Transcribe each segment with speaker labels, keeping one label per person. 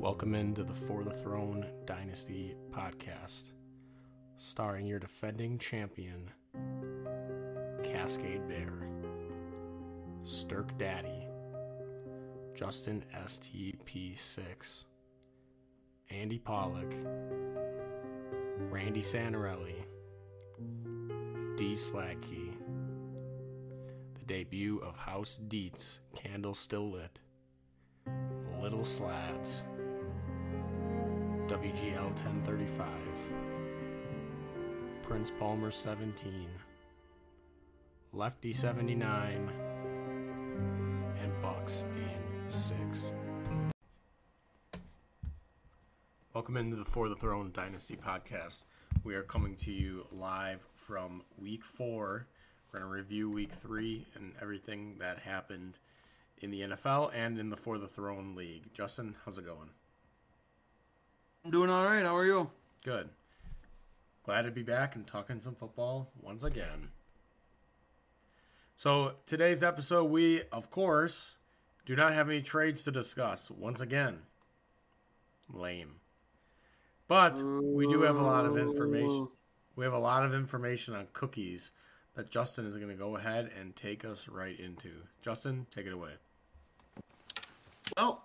Speaker 1: Welcome into the For the Throne Dynasty podcast, starring your defending champion, Cascade Bear, Stirk Daddy, Justin STP6, Andy Pollock, Randy Santarelli, D Sladkey, the debut of House Dietz, Candle Still Lit, Little Slads, WGL 1035, Prince Palmer 17, Lefty 79, and Bucks in 6. Welcome into the For the Throne Dynasty podcast. We are coming to you live from week four. We're going to review week three and everything that happened in the NFL and in the For the Throne League. Justin, how's it going?
Speaker 2: I'm doing all right. How are you?
Speaker 1: Good. Glad to be back and talking some football once again. So, today's episode, we, of course, do not have any trades to discuss. Once again, lame. But we do have a lot of information. We have a lot of information on cookies that Justin is going to go ahead and take us right into. Justin, take it away.
Speaker 2: Well,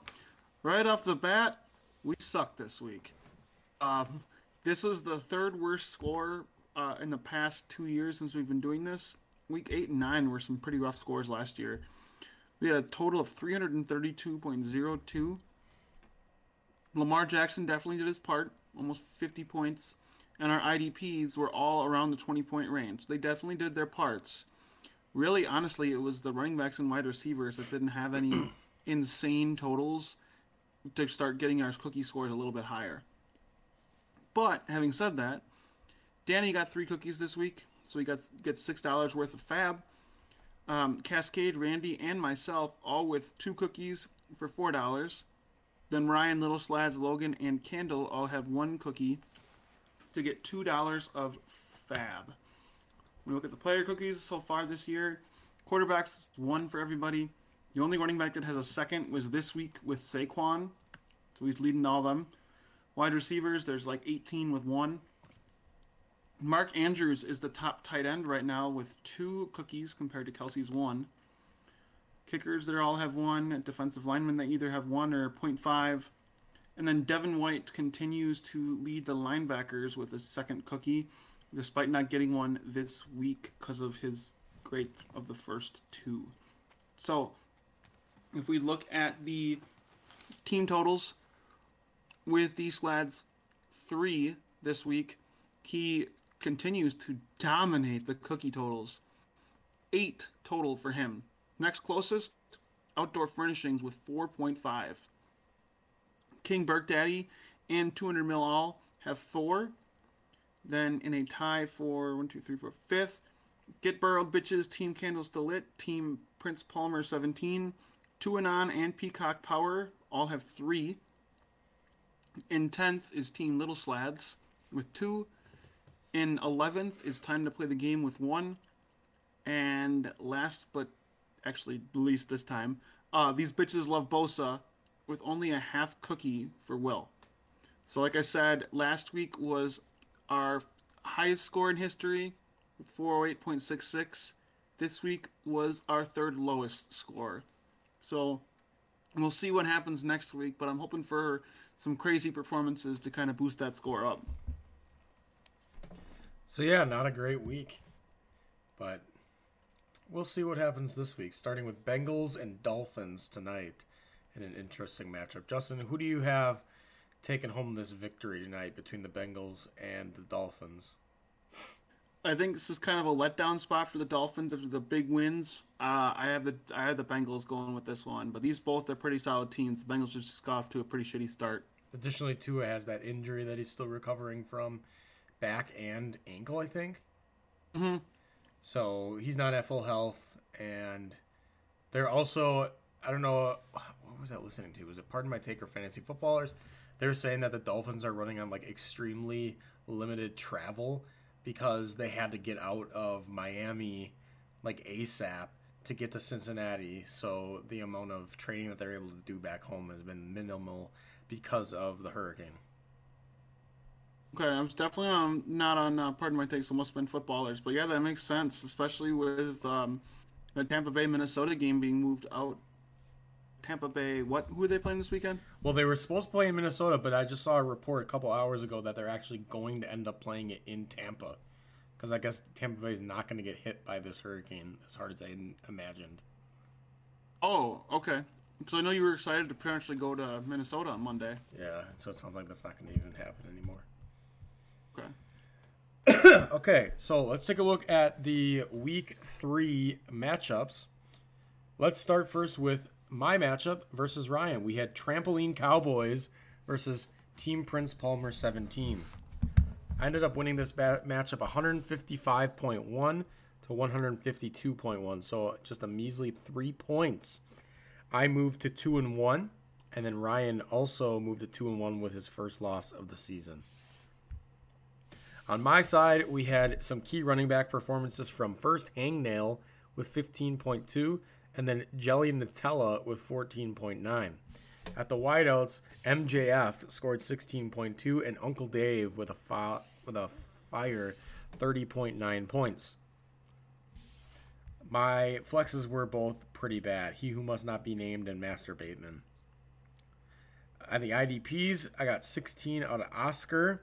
Speaker 2: right off the bat, we suck this week. Um, this is the third worst score uh, in the past two years since we've been doing this. Week eight and nine were some pretty rough scores last year. We had a total of 332.02. Lamar Jackson definitely did his part, almost 50 points. And our IDPs were all around the 20 point range. They definitely did their parts. Really, honestly, it was the running backs and wide receivers that didn't have any insane totals to start getting our cookie scores a little bit higher. But having said that, Danny got three cookies this week, so he got gets six dollars worth of fab. Um, Cascade, Randy, and myself all with two cookies for four dollars. Then Ryan, Little Slads, Logan, and Candle all have one cookie to get two dollars of fab. When we look at the player cookies so far this year, quarterbacks one for everybody. The only running back that has a second was this week with Saquon, so he's leading all them. Wide receivers, there's like 18 with one. Mark Andrews is the top tight end right now with two cookies compared to Kelce's one. Kickers, they all have one. Defensive linemen, they either have one or 0.5. And then Devin White continues to lead the linebackers with a second cookie, despite not getting one this week because of his grade of the first two. So, if we look at the team totals with these lads three this week, he continues to dominate the cookie totals. Eight total for him. Next closest, outdoor furnishings with 4.5. King Burke Daddy and 200 mil all have four. Then in a tie for one, two, three, four, fifth, Get Burrowed Bitches, Team Candle Still Lit, Team Prince Palmer 17, Tuanon and Peacock Power all have three. In 10th is Team Little Slads with two. In 11th is Time to Play the Game with one. And last but actually least this time, uh, These Bitches Love Bosa with only a half cookie for Will. So, like I said, last week was our highest score in history, 408.66. This week was our third lowest score. So, we'll see what happens next week, but I'm hoping for some crazy performances to kind of boost that score up.
Speaker 1: So, yeah, not a great week, but we'll see what happens this week, starting with Bengals and Dolphins tonight in an interesting matchup. Justin, who do you have taking home this victory tonight between the Bengals and the Dolphins?
Speaker 2: I think this is kind of a letdown spot for the Dolphins after the big wins. Uh, I have the I have the Bengals going with this one, but these both are pretty solid teams. The Bengals just got off to a pretty shitty start.
Speaker 1: Additionally, Tua has that injury that he's still recovering from, back and ankle, I think.
Speaker 2: Mm-hmm.
Speaker 1: So he's not at full health, and they're also I don't know what was I listening to? Was it Pardon My Take or Fantasy Footballers? They're saying that the Dolphins are running on like extremely limited travel because they had to get out of Miami like ASAP to get to Cincinnati, so the amount of training that they're able to do back home has been minimal because of the hurricane.
Speaker 2: Okay, I was definitely um, not on uh, pardon my take, so must have been footballers, but yeah, that makes sense, especially with um, the Tampa Bay Minnesota game being moved out. Tampa Bay, what? Who are they playing this weekend?
Speaker 1: Well, they were supposed to play in Minnesota, but I just saw a report a couple hours ago that they're actually going to end up playing it in Tampa, because I guess Tampa Bay is not going to get hit by this hurricane as hard as I imagined.
Speaker 2: Oh, okay. So I know you were excited to potentially go to Minnesota on Monday.
Speaker 1: Yeah, so it sounds like that's not going to even happen anymore.
Speaker 2: Okay.
Speaker 1: okay, so let's take a look at the week three matchups. Let's start first with my matchup versus Ryan. We had Trampoline Cowboys versus Team Prince Palmer 17. I ended up winning this ba- matchup 155.1 to 152.1, so just a measly three points. I moved to two and one, and then Ryan also moved to two and one with his first loss of the season. On my side, we had some key running back performances from first Hangnail with 15.2 and then Jelly Nutella with 14.9. At the wideouts, MJF scored 16.2 and Uncle Dave with a fi- with a fire 30.9 points. My flexes were both pretty bad. He who must not be named and Master Bateman. At the IDPs, I got 16 out of Oscar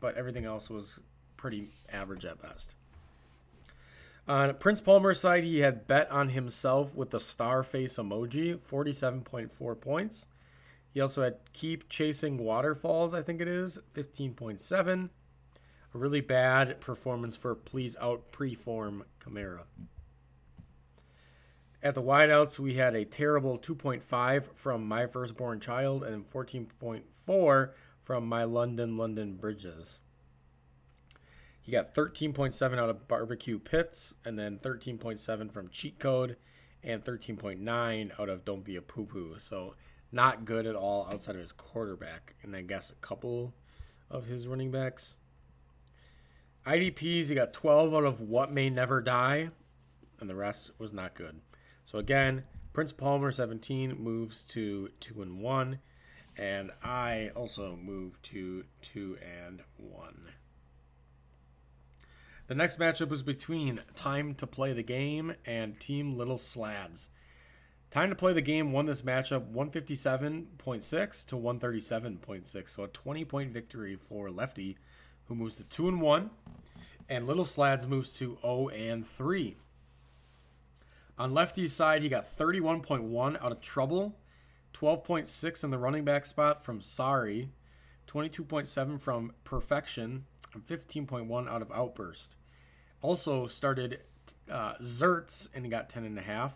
Speaker 1: but everything else was pretty average at best. On Prince Palmer's side, he had bet on himself with the star face emoji, 47.4 points. He also had keep chasing waterfalls, I think it is, 15.7. A really bad performance for please out preform Chimera. At the wideouts, we had a terrible 2.5 from My Firstborn Child and 14.4 from My London, London Bridges. He got 13.7 out of Barbecue Pits, and then 13.7 from Cheat Code, and 13.9 out of Don't Be a Poo Poo. So, not good at all outside of his quarterback, and I guess a couple of his running backs. IDPs, he got 12 out of What May Never Die, and the rest was not good. So, again, Prince Palmer 17 moves to 2 and 1 and I also move to two and one. The next matchup was between Time to Play the Game and Team Little Slads. Time to Play the Game won this matchup 157.6 to 137.6, so a 20 point victory for Lefty, who moves to 2 and 1, and Little Slads moves to 0 and 3. On Lefty's side, he got 31.1 out of Trouble 12.6 in the running back spot from Sorry, 22.7 from Perfection, 15.1 out of Outburst. Also started uh, Zerts and got 10.5.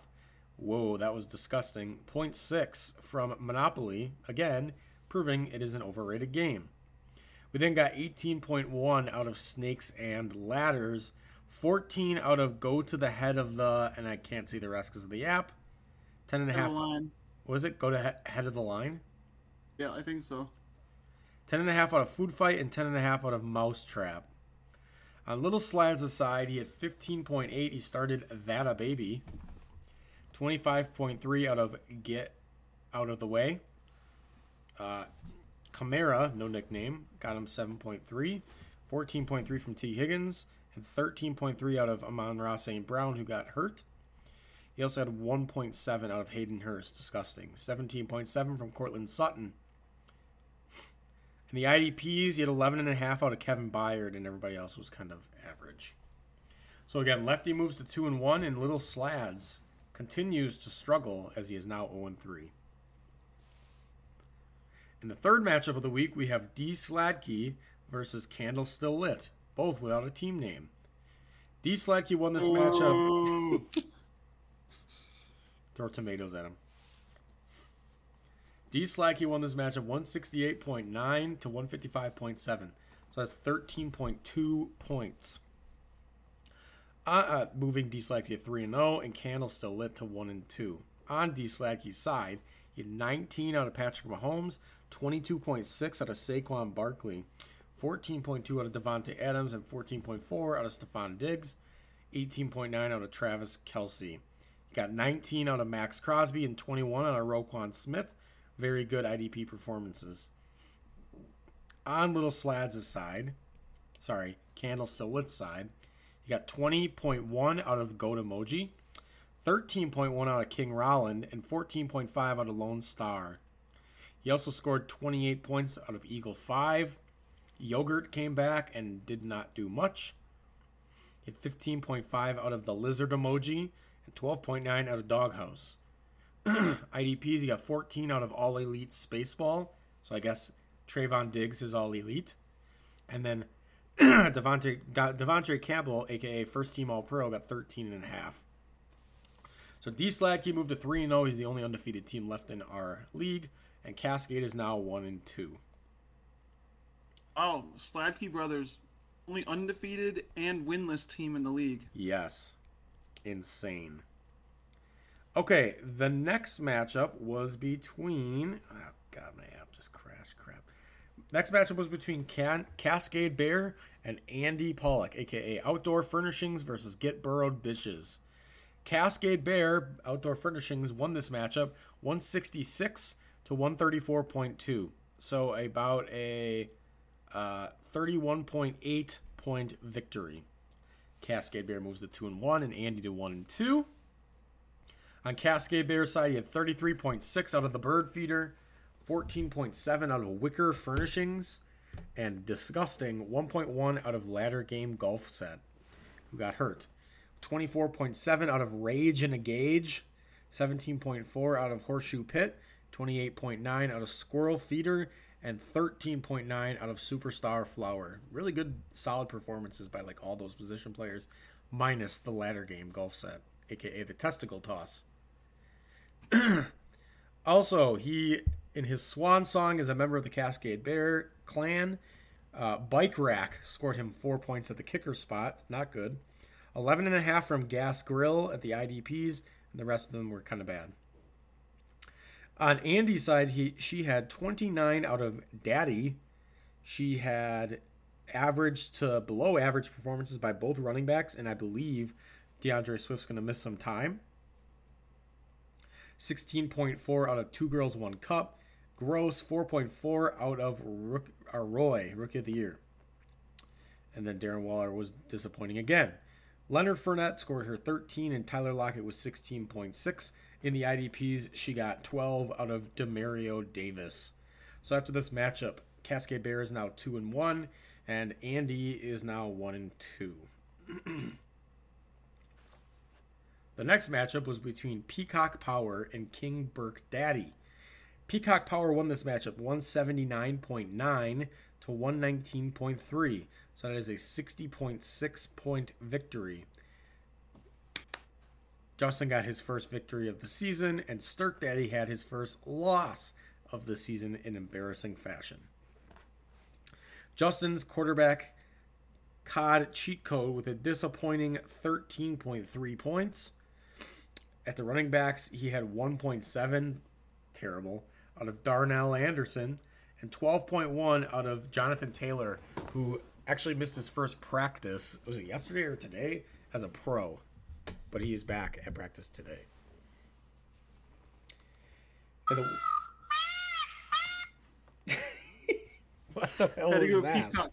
Speaker 1: Whoa, that was disgusting. 0.6 from Monopoly, again, proving it is an overrated game. We then got 18.1 out of Snakes and Ladders, 14 out of Go to the Head of the, and I can't see the rest because of the app, 10.5 was it? Go to he- head of the line?
Speaker 2: Yeah, I think so.
Speaker 1: 10.5 out of Food Fight and 10.5 out of Mousetrap. On Little Slads' aside, he had 15.8. He started That a Baby. 25.3 out of Get Out of the Way. Uh, Chimera, no nickname, got him 7.3. 14.3 from T. Higgins. And 13.3 out of Amon-Ra St. Brown, who got hurt. He also had 1.7 out of Hayden Hurst. Disgusting. 17.7 from Courtland Sutton. In the IDPs, he had 11.5 out of Kevin Byard, and everybody else was kind of average. So again, Lefty moves to 2 and 1, and Little Slads continues to struggle as he is now 0 and 3. In the third matchup of the week, we have D Sladkey versus Candle Still Lit, both without a team name. D Sladkey won this matchup. Throw tomatoes at him. D Sladkey won this matchup 168.9 to 155.7. So that's 13.2 points. Uh, uh, moving D Sladkey to 3 and 0, and Candle still lit to 1 and 2. On D Sladkey's side, he had 19 out of Patrick Mahomes, 22.6 out of Saquon Barkley, 14.2 out of Davante Adams, and 14.4 out of Stefon Diggs, 18.9 out of Travis Kelce. He got 19 out of Maxx Crosby and 21 out of Roquan Smith. Very good IDP performances. On Little Slads' side, sorry, Candle Still side, you got 20.1 out of Goat Emoji, 13.1 out of King Rolland, and 14.5 out of Lone Star. He also scored 28 points out of Eagle 5. Yogurt came back and did not do much. Had 15.5 out of the Lizard Emoji and 12.9 out of Doghouse. IDPs, he got 14 out of All Elite Spaceball. So I guess Trevon Diggs is All Elite. And then Devontae, Devontae Campbell, aka First Team All Pro, got 13 and a half. So D Sladkey moved to 3 0. He's the only undefeated team left in our league. And Cascade is now 1 and 2.
Speaker 2: Oh, Sladkey Brothers, only undefeated and winless team in the league.
Speaker 1: Yes. Insane. Okay, the next matchup was between. Oh, God, my app just crashed. Crap. Next matchup was between Can- Cascade Bear and Andy Pollock, aka Outdoor Furnishings versus Get Burrowed Bitches. Cascade Bear Outdoor Furnishings won this matchup 166 to 134.2. So about a uh, 31.8 point victory. Cascade Bear moves to 2 and 1 and Andy to 1 and 2. On Cascade Bear's side, he had 33.6 out of the bird feeder, 14.7 out of wicker furnishings, and disgusting 1.1 out of ladder game golf set, who got hurt. 24.7 out of rage and a gauge, 17.4 out of horseshoe pit, 28.9 out of squirrel feeder, and 13.9 out of superstar flower. Really good, solid performances by like all those position players, minus the ladder game golf set, aka the testicle toss. also, he in his swan song as a member of the Cascade Bear clan. Uh, Bike Rack scored him four points at the kicker spot. Not good. 11 and a half from Gas Grill at the IDPs, and the rest of them were kind of bad. On Andy's side, he she had 29 out of Daddy. She had average to below average performances by both running backs, and I believe D'Andre Swift's going to miss some time. 16.4 out of Two Girls, One Cup. Gross 4.4 out of Rook, uh, Roy, Rookie of the Year. And then Darren Waller was disappointing again. Leonard Fournette scored her 13, and Tyler Lockett was 16.6. In the IDPs, she got 12 out of Demario Davis. So after this matchup, Cascade Bear is now 2 and 1, and Andy is now 1 and 2. the next matchup was between Peacock Power and King Burke Daddy. Peacock Power won this matchup 179.9 to 119.3. So that is a 60.6 point victory. Justin got his first victory of the season, and Stirk Daddy had his first loss of the season in embarrassing fashion. Justin's quarterback COD cheat code with a disappointing 13.3 points. At the running backs, he had 1.7, terrible, out of Darnell Anderson and 12.1 out of Jonathan Taylor, who actually missed his first practice. Was it yesterday or today? As a pro, but he is back at practice today. The... what the hell
Speaker 2: Had to go
Speaker 1: that?
Speaker 2: Peacock.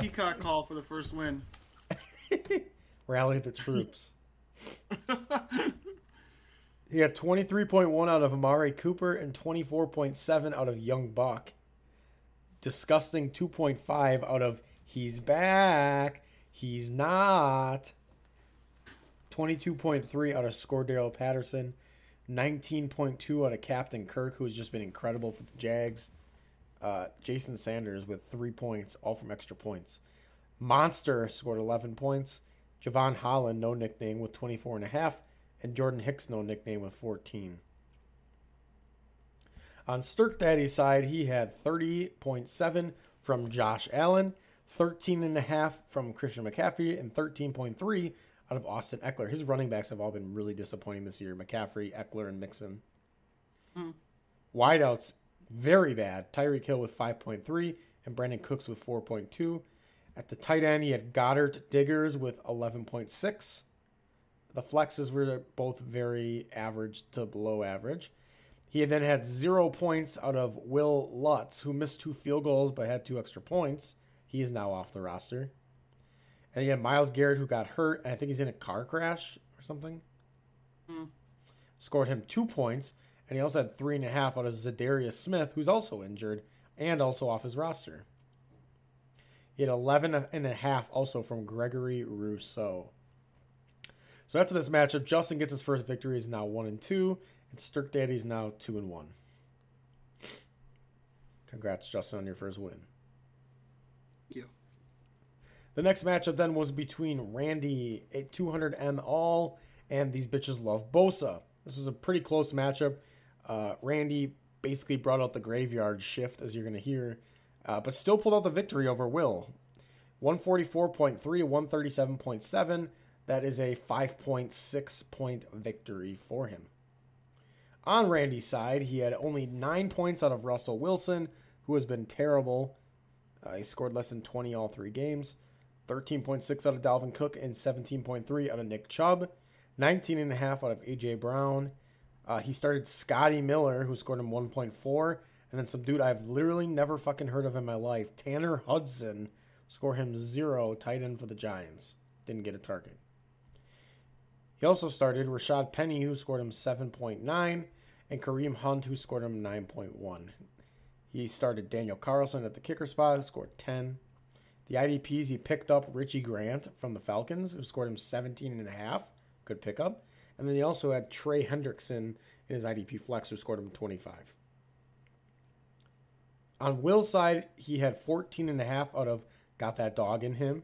Speaker 2: Peacock call for the first win.
Speaker 1: Rally the troops. He got 23.1 out of Amari Cooper and 24.7 out of Young Buck. Disgusting 2.5 out of He's Back. He's Not. 22.3 out of Scordero Patterson. 19.2 out of Captain Kirk, who's just been incredible for the Jags. Uh, Jason Sanders with three points, all from extra points. Monster scored 11 points. Jevon Holland, no nickname, with 24 and a half and Jordan Hicks, no nickname, with 14. On Stirk Daddy's side, he had 30.7 from Josh Allen, 13.5 from Christian McCaffrey, and 13.3 out of Austin Ekeler. His running backs have all been really disappointing this year McCaffrey, Ekeler, and Mixon.
Speaker 2: Hmm.
Speaker 1: Wideouts, very bad. Tyreek Hill with 5.3 and Brandin Cooks with 4.2. At the tight end, he had Goddard Diggers with 11.6. The flexes were both very average to below average. He then had zero points out of Wil Lutz, who missed two field goals but had two extra points. He is now off the roster. And had Myles Garrett, who got hurt, and I think he's in a car crash or something.
Speaker 2: Hmm.
Speaker 1: Scored him two points, and he also had three and a half out of Za'Darius Smith, who's also injured and also off his roster. He had 11 and a half also from Gregory Rousseau. So after this matchup, Justin gets his first victory. He's now one and two, and Stirk Daddy's now two and one. Congrats, Justin, on your first win.
Speaker 2: Thank you.
Speaker 1: The next matchup then was between Randy at 200M all and these bitches love Bosa. This was a pretty close matchup. Uh, Randy basically brought out the graveyard shift, as you're going to hear, uh, but still pulled out the victory over Will. 144.3 to 137.7. That is a 5.6 point victory for him. On Randy's side, he had only nine points out of Russell Wilson, who has been terrible. Uh, he scored less than 20 all three games. 13.6 out of Dalvin Cook and 17.3 out of Nick Chubb. 19.5 out of A.J. Brown. Uh, he started Scotty Miller, who scored him 1.4. And then some dude I've literally never fucking heard of in my life, Tanner Hudson, score him zero, tight end for the Giants. Didn't get a target. He also started Rashad Penny, who scored him 7.9, and Kareem Hunt, who scored him 9.1. He started Daniel Carlson at the kicker spot, who scored 10. The IDPs, he picked up Richie Grant from the Falcons, who scored him 17 and a half. Good pickup. And then he also had Trey Hendrickson in his IDP flex, who scored him 25. On Will's side, he had 14 and a half out of got that dog in him.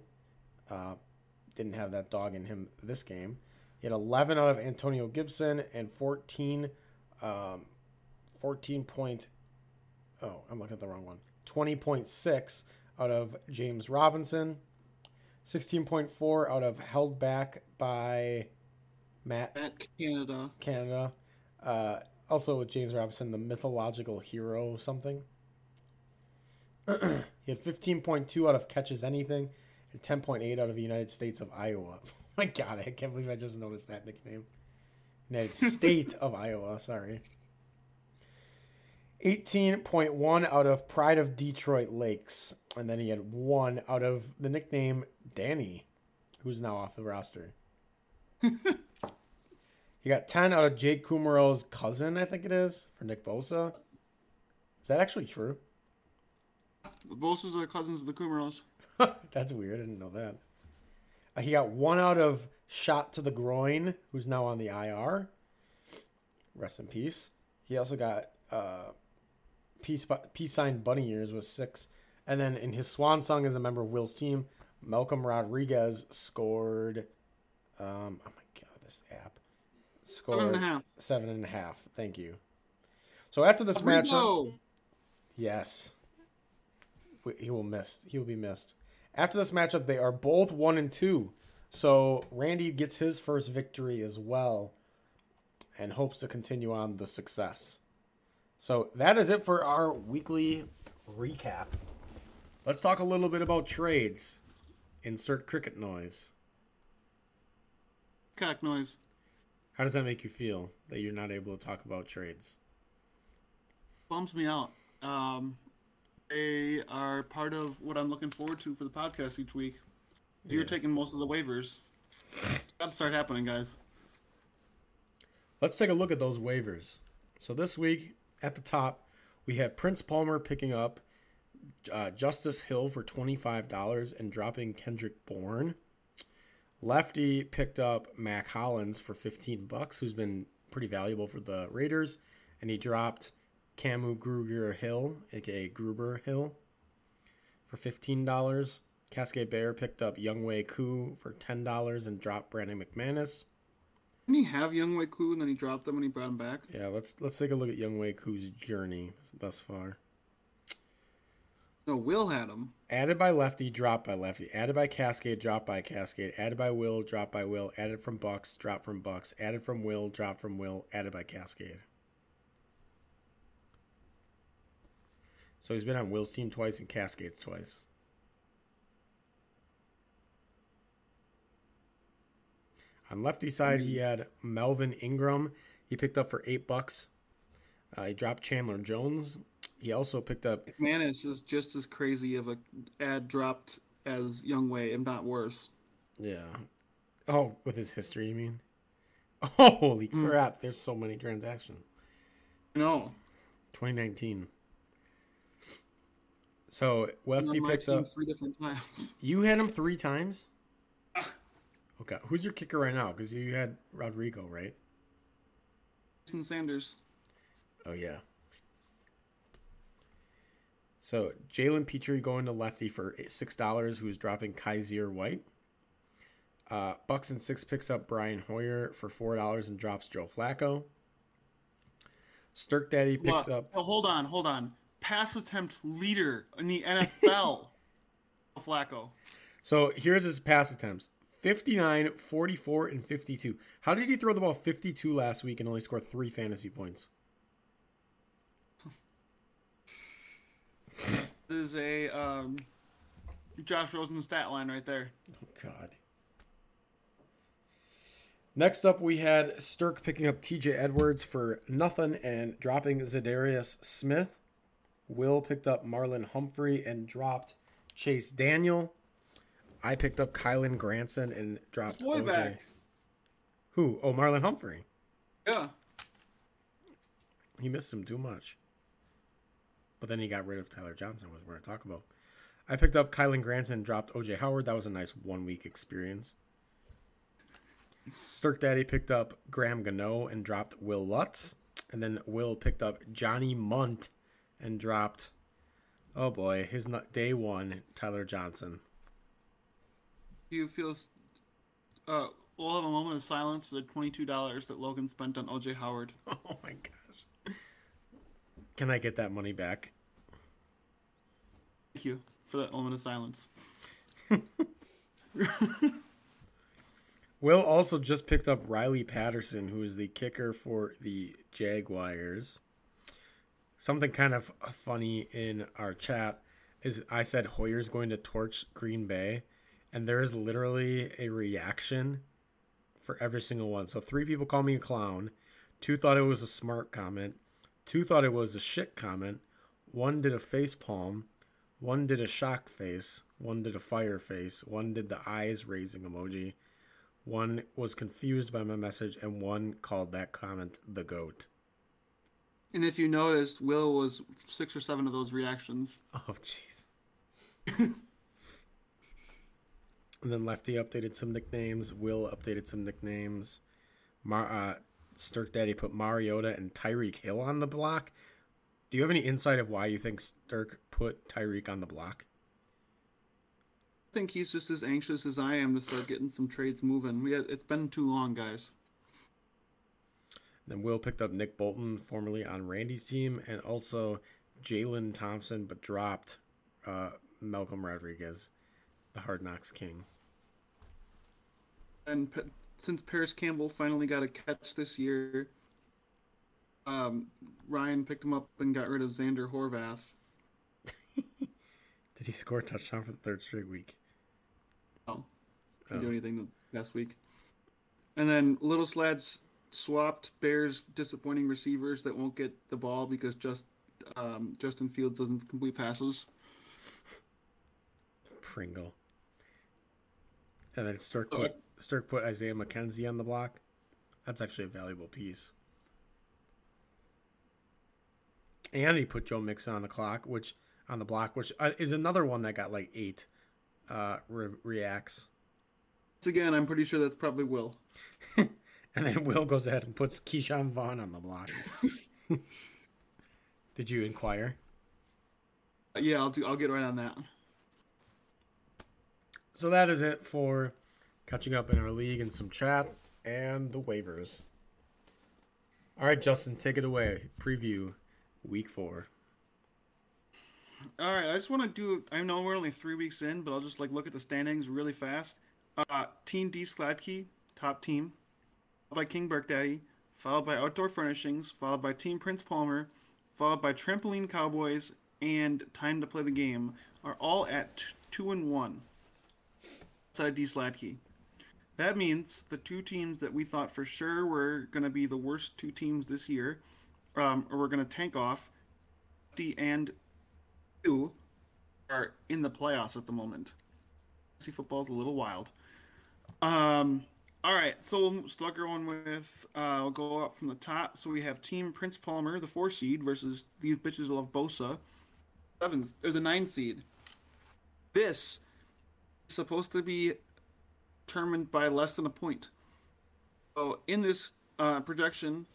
Speaker 1: Uh, didn't have that dog in him this game. He had 11 out of Antonio Gibson and 14, um, 14 point. Oh, I'm looking at the wrong one. 20.6 out of James Robinson. 16.4 out of held back by Matt
Speaker 2: At Canada.
Speaker 1: Canada. Uh, also with James Robinson, the mythological hero something. he had 15.2 out of catches anything and 10.8 out of the United States of Iowa. my God, I can't believe I just noticed that nickname. United State of Iowa, sorry. 18.1 out of Pride of Detroit Lakes. And then he had one out of the nickname Danny, who's now off the roster. he got 10 out of Jake Kumerow's cousin, I think it is, for Nick Bosa. Is that actually true?
Speaker 2: The Bosa's are cousins of the Kumeros.
Speaker 1: That's weird. I didn't know that. Uh, he got one out of Shot to the Groin, who's now on the IR. Rest in peace. He also got uh, peace, peace sign bunny ears with six. And then in his swan song as a member of Will's team, Malcolm Rodriguez scored. Um, oh my god, this app scored
Speaker 2: Seven and a half.
Speaker 1: Seven and a half. Thank you. So after this matchup, yes, he will miss. He will be missed. After this matchup, they are both one and two. So Randy gets his first victory as well, and hopes to continue on the success. So that is it for our weekly recap. Let's talk a little bit about trades. Insert cricket noise.
Speaker 2: Cock noise.
Speaker 1: How does that make you feel that you're not able to talk about trades?
Speaker 2: Bums me out. Um, they are part of what I'm looking forward to for the podcast each week. You're taking most of the waivers. It's got to start happening, guys.
Speaker 1: Let's take a look at those waivers. So this week at the top, we had Prince Palmer picking up uh, Justice Hill for twenty five dollars and dropping Kendrick Bourne. Lefty picked up Mack Hollins for fifteen bucks, who's been pretty valuable for the Raiders, and he dropped Kamu Grugier-Hill, aka Gruber Hill, for fifteen dollars. Cascade Bear picked up Younghoe Koo for ten dollars and dropped Brandon McManus.
Speaker 2: Didn't he have Younghoe Koo and then he dropped them and he brought him back?
Speaker 1: Yeah, let's let's take a look at Younghoe Koo's journey thus far.
Speaker 2: No, Will had him.
Speaker 1: Added by Lefty, dropped by Lefty. Added by Cascade, dropped by Cascade. Added by Will, dropped by Will. Added from Bucks, dropped from Bucks. Added from Will, dropped from Will. Added by Cascade. So he's been on Will's team twice and Cascade's twice. On lefty side, he had Melvin Ingram. He picked up for eight bucks. Uh, he dropped Chandler Jones. He also picked up.
Speaker 2: Man is just just as crazy of a ad dropped as Younghoe, if not worse.
Speaker 1: Yeah. Oh, with his history, you mean? Holy crap! Mm. There's so many transactions.
Speaker 2: No.
Speaker 1: 2019. So Lefty picked up
Speaker 2: three different times.
Speaker 1: You had him three times. Okay, who's your kicker right now? Because you had Rodrigo, right?
Speaker 2: Jason Sanders.
Speaker 1: Oh yeah. So Jalen Pitre going to lefty for six dollars, who's dropping Kyzir White. Uh, Bucks and six picks up Brian Hoyer for four dollars and drops Joe Flacco. Stirk Daddy picks well, up.
Speaker 2: Oh, hold on, hold on. Pass attempt leader in the NFL. Flacco.
Speaker 1: So here's his pass attempts 59, 44, and 52. How did he throw the ball 52 last week and only score three fantasy points?
Speaker 2: this is a um, Josh Rosen stat line right there.
Speaker 1: Oh, God. Next up, we had Stirk picking up TJ Edwards for nothing and dropping Za'Darius Smith. Will picked up Marlon Humphrey and dropped Chase Daniel. I picked up Kylen Granson and dropped OJ. Back. Who? Oh, Marlon Humphrey.
Speaker 2: Yeah.
Speaker 1: He missed him too much. But then he got rid of Tyler Johnson, was we're going to talk about. I picked up Kylen Granson and dropped OJ Howard. That was a nice one week experience. Stirk Daddy picked up Graham Gano and dropped Wil Lutz. And then Will picked up Johnny Mundt and dropped, oh boy, his day one, Tyler Johnson
Speaker 2: you feel uh, we'll have a moment of silence for the twenty-two dollars that Logan spent on OJ Howard.
Speaker 1: Oh my gosh! Can I get that money back?
Speaker 2: Thank you for that moment of silence.
Speaker 1: Will also just picked up Riley Patterson, who is the kicker for the Jaguars. Something kind of funny in our chat is I said Hoyer's going to torch Green Bay and there is literally a reaction for every single one. So three people call me a clown, two thought it was a smart comment, two thought it was a shit comment, one did a face palm, one did a shock face, one did a fire face, one did the eyes raising emoji, one was confused by my message, and one called that comment the goat.
Speaker 2: And if you noticed, Will was six or seven of those reactions.
Speaker 1: Oh, jeez. And then Lefty updated some nicknames. Will updated some nicknames. Mar- uh, Stirk Daddy put Mariota and Tyreek Hill on the block. Do you have any insight of why you think Stirk put Tyreek on the block?
Speaker 2: I think he's just as anxious as I am to start getting some trades moving. We, it's been too long, guys.
Speaker 1: Then Will picked up Nick Bolton, formerly on Randy's team, and also Jalen Thompson, but dropped uh, Malcolm Rodriguez the Hard Knocks King.
Speaker 2: And P- since Parris Campbell finally got a catch this year, um, Ryan picked him up and got rid of Zander Horvath.
Speaker 1: Did he score a touchdown for the third straight week?
Speaker 2: No. Didn't oh. do anything last week. And then Little Slads swapped Bears disappointing receivers that won't get the ball because just um, Justin Fields doesn't complete passes.
Speaker 1: Pringle. And then Stirk put, Stirk put Isaiah McKenzie on the block. That's actually a valuable piece. And he put Joe Mixon on the clock, which on the block, which uh, is another one that got like eight uh, re- reacts.
Speaker 2: Once again, I'm pretty sure that's probably Will.
Speaker 1: and then Will goes ahead and puts Ke'Shawn Vaughn on the block. Did you inquire?
Speaker 2: Yeah, I'll do. I'll get right on that
Speaker 1: so that is it for catching up in our league and some chat and the waivers. All right, Justin, take it away. Preview week four.
Speaker 2: All right, I just want to do. I know we're only three weeks in, but I'll just like look at the standings really fast. Uh, team D Sladkey, top team, by King Burk Daddy, followed by Outdoor Furnishings, followed by Team Prince Palmer, followed by Trampoline Cowboys, and Time to Play the Game are all at t- two and one side D Slatke. That means the two teams that we thought for sure were going to be the worst two teams this year, um, or we're going to tank off, D and two are in the playoffs at the moment. See, football's a little wild. Um, all right, so start going with. Uh, we'll go up from the top. So we have Team Prince Palmer, the four seed, versus these bitches love Bosa, seven or the nine seed. This is supposed to be determined by less than a point. So in this uh, projection,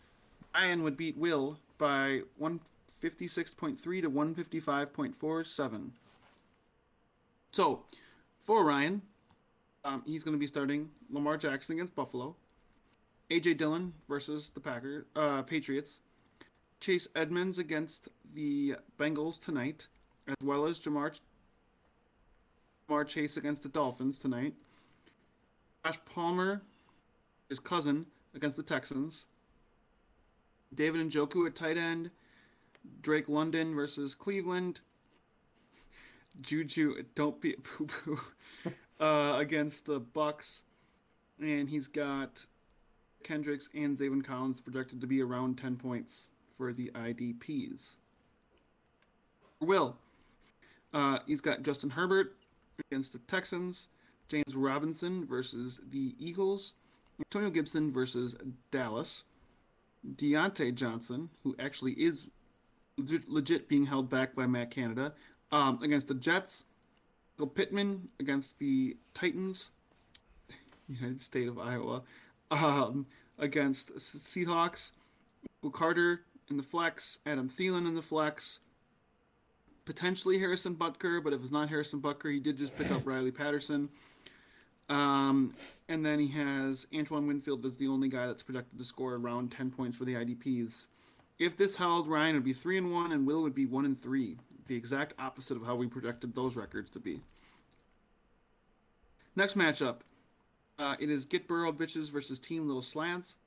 Speaker 2: Ryan would beat Will by 156.3 to 155.47. So for Ryan, um, he's going to be starting Lamar Jackson against Buffalo, AJ Dillon versus the Packers, uh, Patriots, Chase Edmonds against the Bengals tonight, as well as Ja'Marr, Ja'Marr Chase against the Dolphins tonight. Josh Palmer, his cousin, against the Texans. David Njoku at tight end. Drake London versus Cleveland. Juju, don't be a poo poo, uh, against the Bucks. And he's got Kendricks and Zaven Collins projected to be around 10 points for the IDPs. Will, uh, he's got Justin Herbert against the Texans. James Robinson versus the Eagles, Antonio Gibson versus Dallas, Diontae Johnson, who actually is legit, legit being held back by Matt Canada, um, against the Jets, Michael Pittman against the Titans, United State of Iowa, um, against Seahawks, Michael Carter in the flex, Adam Thielen in the flex, potentially Harrison Butker, but if it's not Harrison Butker, he did just pick up Riley Patterson. Um, and then he has Antoine Winfield as the only guy that's projected to score around 10 points for the IDPs. If this held, Ryan would be 3 and 1 and Will would be 1 and 3, the exact opposite of how we projected those records to be. Next matchup. Uh, it is Get Burrowed Bitches versus Team Little Slads.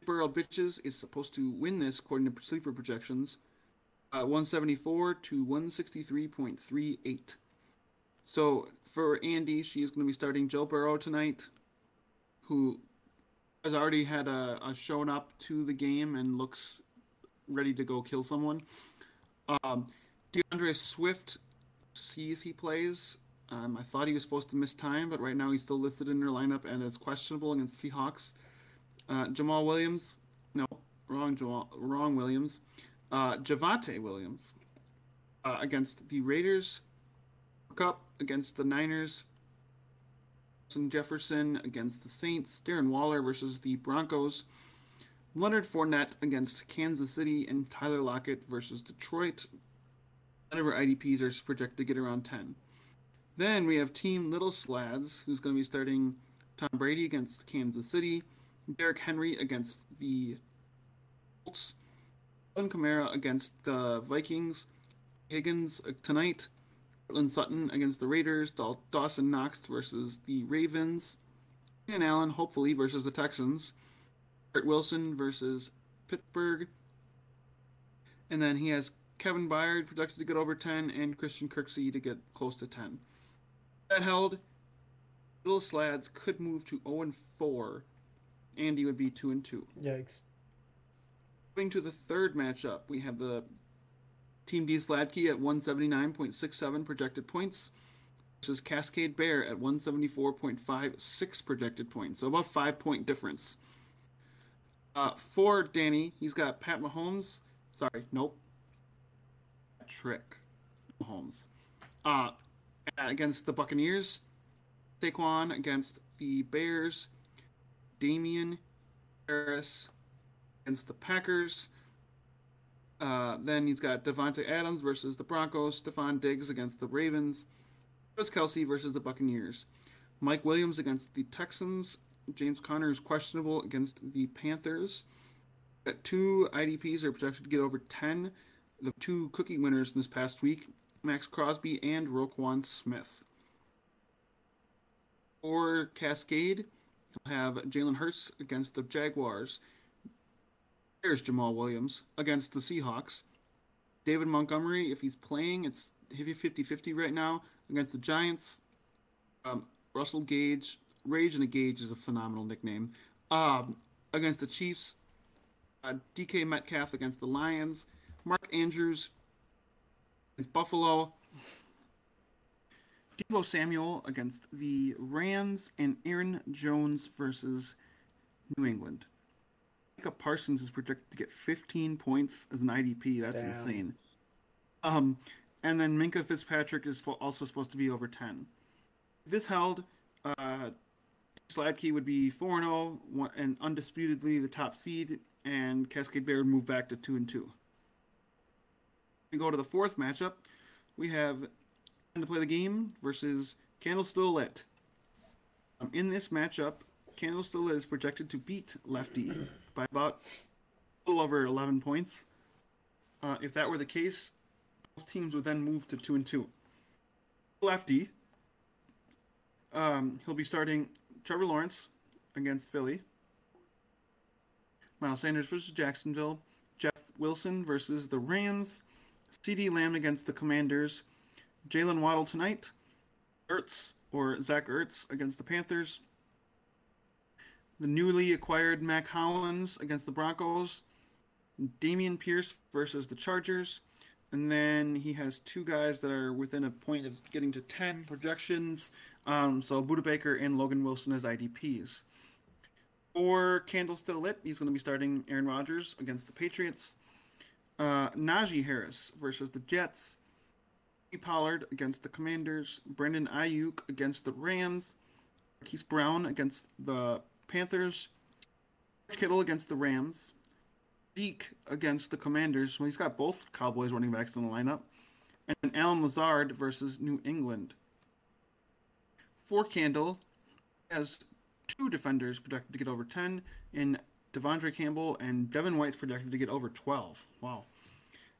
Speaker 2: Get Burrowed Bitches is supposed to win this according to sleeper projections. Uh, 174 to 163.38. So for Andy, she's going to be starting Joe Burrow tonight, who has already had a, a shown up to the game and looks ready to go kill someone. Um, D'Andre Swift, see if he plays. Um, I thought he was supposed to miss time, but right now he's still listed in their lineup and is questionable against Seahawks. Uh, Jamaal Williams, no, wrong Jamal, wrong Williams. Uh, Javonte Williams uh, against the Raiders. Kupp against the Niners. Justin Jefferson against the Saints. Darren Waller versus the Broncos. Leonard Fournette against Kansas City. And Tyler Lockett versus Detroit. None of our IDPs are projected to get around 10. Then we have Team Little Slads, who's going to be starting Tom Brady against Kansas City. Derrick Henry against the Colts. Alvin Kamara against the Vikings. Higgins uh, tonight. Courtland Sutton against the Raiders, Dawson Knox versus the Ravens, and Allen hopefully versus the Texans, Kurt Wilson versus Pittsburgh, and then he has Kevin Byard projected to get over 10 and Christian Kirksey to get close to 10. That held, Little Slads could move to 0 and 4. Andy would be 2 and 2.
Speaker 3: Yikes.
Speaker 2: Moving to the third matchup, we have the Team D Sladkey at 179.67 projected points versus Cascade Bear at 174.56 projected points. So about five point difference. Uh, for Danny, he's got Pat Mahomes. Sorry, nope. Trick Mahomes. Uh, against the Buccaneers. Saquon against the Bears. Damien Harris against the Packers. Uh, then he's got Davante Adams versus the Broncos, Stefon Diggs against the Ravens, Chris Kelce versus the Buccaneers, Mike Williams against the Texans, James Conner is questionable against the Panthers. Two IDPs are projected to get over 10. The two cookie winners in this past week, Maxx Crosby and Roquan Smith. For Cascade, you'll have Jalen Hurts against the Jaguars. There's Jamal Williams against the Seahawks. David Montgomery, if he's playing, it's 50 50 right now against the Giants. Um, Russell Gage, Rage and a Gauge is a phenomenal nickname. Um, against the Chiefs, uh, DK Metcalf against the Lions, Mark Andrews against Buffalo, Deebo Samuel against the Rams, and Aaron Jones versus New England. Micah Parsons is projected to get 15 points as an IDP. That's
Speaker 1: Damn.
Speaker 2: insane. Um, and then Minkah Fitzpatrick is also supposed to be over 10. If this held, uh, Sladkey would be 4 0 and undisputedly the top seed, and Cascade Bear would move back to 2 and 2. We go to the fourth matchup. We have Time to play the game versus Candle Still Lit. Um, in this matchup, Candle Still Lit is projected to beat Lefty by about a little over 11 points. Uh, if that were the case, both teams would then move to 2 and 2. Lefty, um, he'll be starting Trevor Lawrence against Philly, Miles Sanders versus Jacksonville, Jeff Wilson versus the Rams, CeeDee Lamb against the Commanders, Jaylen Waddle tonight, Ertz or Zach Ertz against the Panthers, the newly acquired Mack Hollins against the Broncos, Dameon Pierce versus the Chargers, and then he has two guys that are within a point of getting to 10 projections. Um, so Budda Baker and Logan Wilson as IDPs. For Candle Still Lit, he's going to be starting Aaron Rodgers against the Patriots. Uh, Najee Harris versus the Jets. Pollard against the Commanders. Brandon Aiyuk against the Rams. Keith Brown against the Panthers. Kittle against the Rams. Zeke against the Commanders. Well, he's got both Cowboys running backs in the lineup. And Allen Lazard versus New England. For Candle, has two defenders projected to get over 10 in De'Vondre Campbell and Devin White's projected to get over 12. Wow.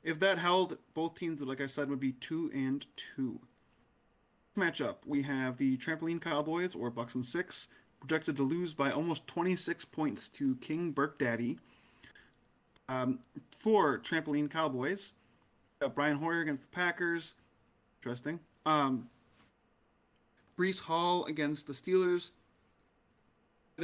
Speaker 2: If that held, both teams, like I said, would be 2 and 2. Matchup we have the Trampoline Cowboys, or Bucks and 6, projected to lose by almost 26 points to King Burke Daddy. Um, for Trampoline Cowboys, Brian Hoyer against the Packers. Interesting. Um, Breece Hall against the Steelers.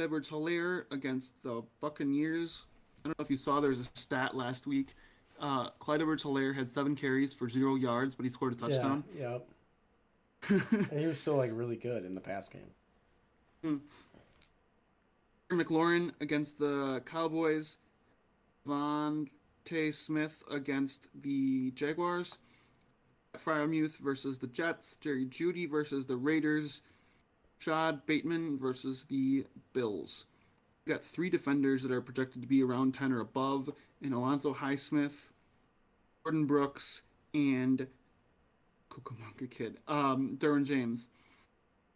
Speaker 2: Edwards-Helaire against the Buccaneers. I don't know if you saw there was a stat last week. Uh, Clyde Edwards-Helaire had seven carries for zero yards, but he scored a touchdown.
Speaker 1: Yeah, yeah. and he was still like really good in the pass game.
Speaker 2: McLaurin against the Cowboys. Vontae Smith against the Jaguars. Freiermuth versus the Jets. Jerry Jeudy versus the Raiders. Shad Bateman versus the Bills. We've got three defenders that are projected to be around 10 or above in Alonzo Highsmith, Gordon Brooks, and Cucamonga Kid, um, Derwin James.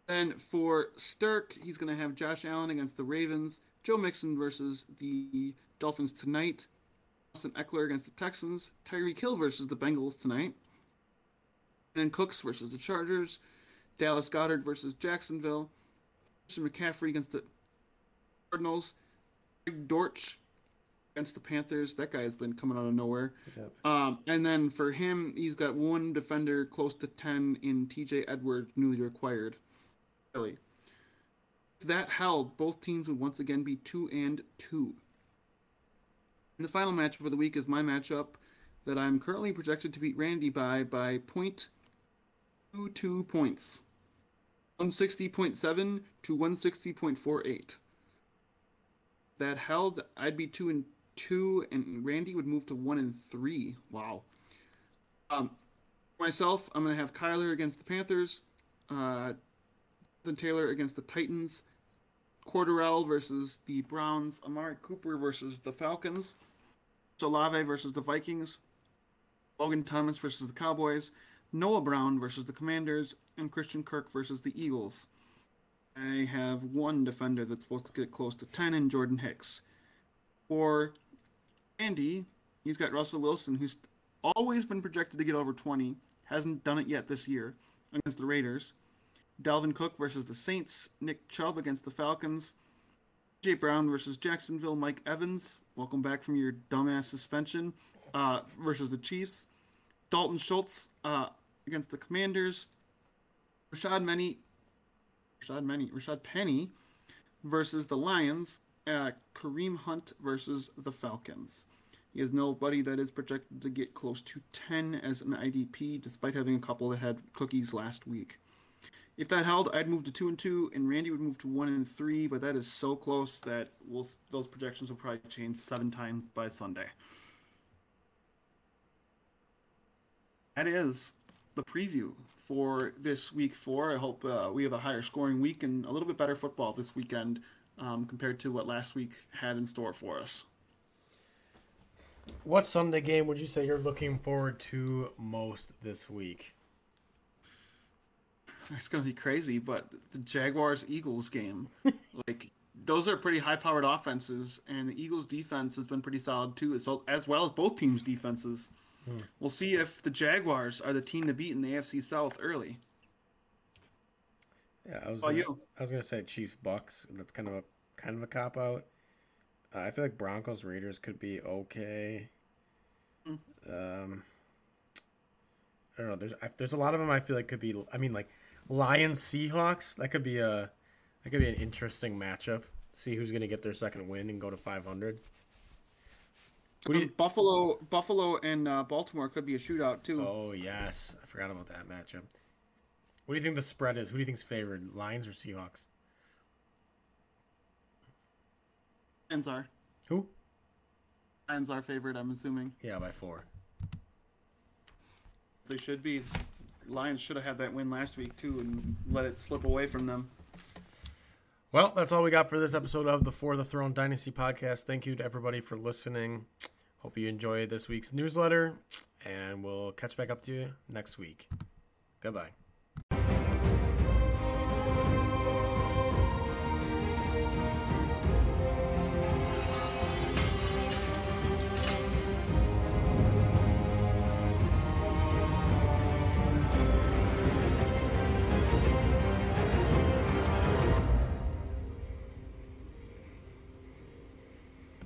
Speaker 2: Then for Stirk, he's going to have Josh Allen against the Ravens, Joe Mixon versus the Dolphins tonight, Austin Ekeler against the Texans, Tyreek Hill versus the Bengals tonight, and Cooks versus the Chargers, Dallas Goedert versus Jacksonville, Christian McCaffrey against the Cardinals, Greg Dortch against the Panthers. That guy has been coming out of nowhere.
Speaker 1: Yep.
Speaker 2: Um, and then for him, he's got one defender close to 10 in TJ Edwards, newly acquired. Really. If that held, both teams would once again be 2 and 2. And the final matchup of the week is my matchup that I'm currently projected to beat Randy by by 0.22 points. 160.7 to 160.48. That held, I'd be 2 and 2 and Randy would move to 1 and 3. Wow. Um myself, I'm going to have Kyler against the Panthers, uh then Taylor against the Titans, Cordarrelle versus the Browns, Amari Cooper versus the Falcons, Olave versus the Vikings, Logan Thomas versus the Cowboys, Noah Brown versus the Commanders, and Christian Kirk versus the Eagles. I have one defender that's supposed to get close to 10 in Jordan Hicks. For Andy, he's got Russell Wilson, who's always been projected to get over 20, hasn't done it yet this year against the Raiders. Dalvin Cook versus the Saints, Nick Chubb against the Falcons, Jay Brown versus Jacksonville, Mike Evans, welcome back from your dumbass suspension, uh, versus the Chiefs, Dalton Schultz uh, against the Commanders, Rashad Menny Rashaad Penny, Rashaad Penny versus the Lions. Uh, Kareem Hunt versus the Falcons. He has nobody that is projected to get close to 10 as an IDP, despite having a couple that had cookies last week. If that held, I'd move to two and two, and Randy would move to one and three. But that is so close that we'll, those projections will probably change seven times by Sunday. That is the preview for this week four. I hope uh, we have a higher scoring week and a little bit better football this weekend um, compared to what last week had in store for us.
Speaker 1: What Sunday game would you say you're looking forward to most this week?
Speaker 2: It's gonna be crazy, but the Jaguars Eagles game, like those are pretty high powered offenses, and the Eagles defense has been pretty solid too, as well as both teams' defenses. Hmm. We'll see if the Jaguars are the team to beat in the AFC South early.
Speaker 1: Yeah, I was. Gonna, you? I was gonna say Chiefs Bucks. That's kind of a kind of a cop out. Uh, I feel like Broncos Raiders could be okay. Hmm. Um, I don't know. There's there's a lot of them. I feel like could be. I mean, like Lions Seahawks. That could be a that could be an interesting matchup. See who's going to get their second win and go to 500.
Speaker 2: Um, Buffalo, Buffalo, and uh, Baltimore could be a shootout too.
Speaker 1: Oh yes, I forgot about that matchup. What do you think the spread is? Who do you think's favored, Lions or Seahawks?
Speaker 2: Lions are.
Speaker 1: Who?
Speaker 2: Lions are favored. I'm assuming.
Speaker 1: Yeah, by four.
Speaker 2: They should be. Lions should have had that win last week too, and let it slip away from them.
Speaker 1: Well, that's all we got for this episode of the For the Throne Dynasty podcast. Thank you to everybody for listening. Hope you enjoyed this week's newsletter, and we'll catch back up to you next week. Goodbye.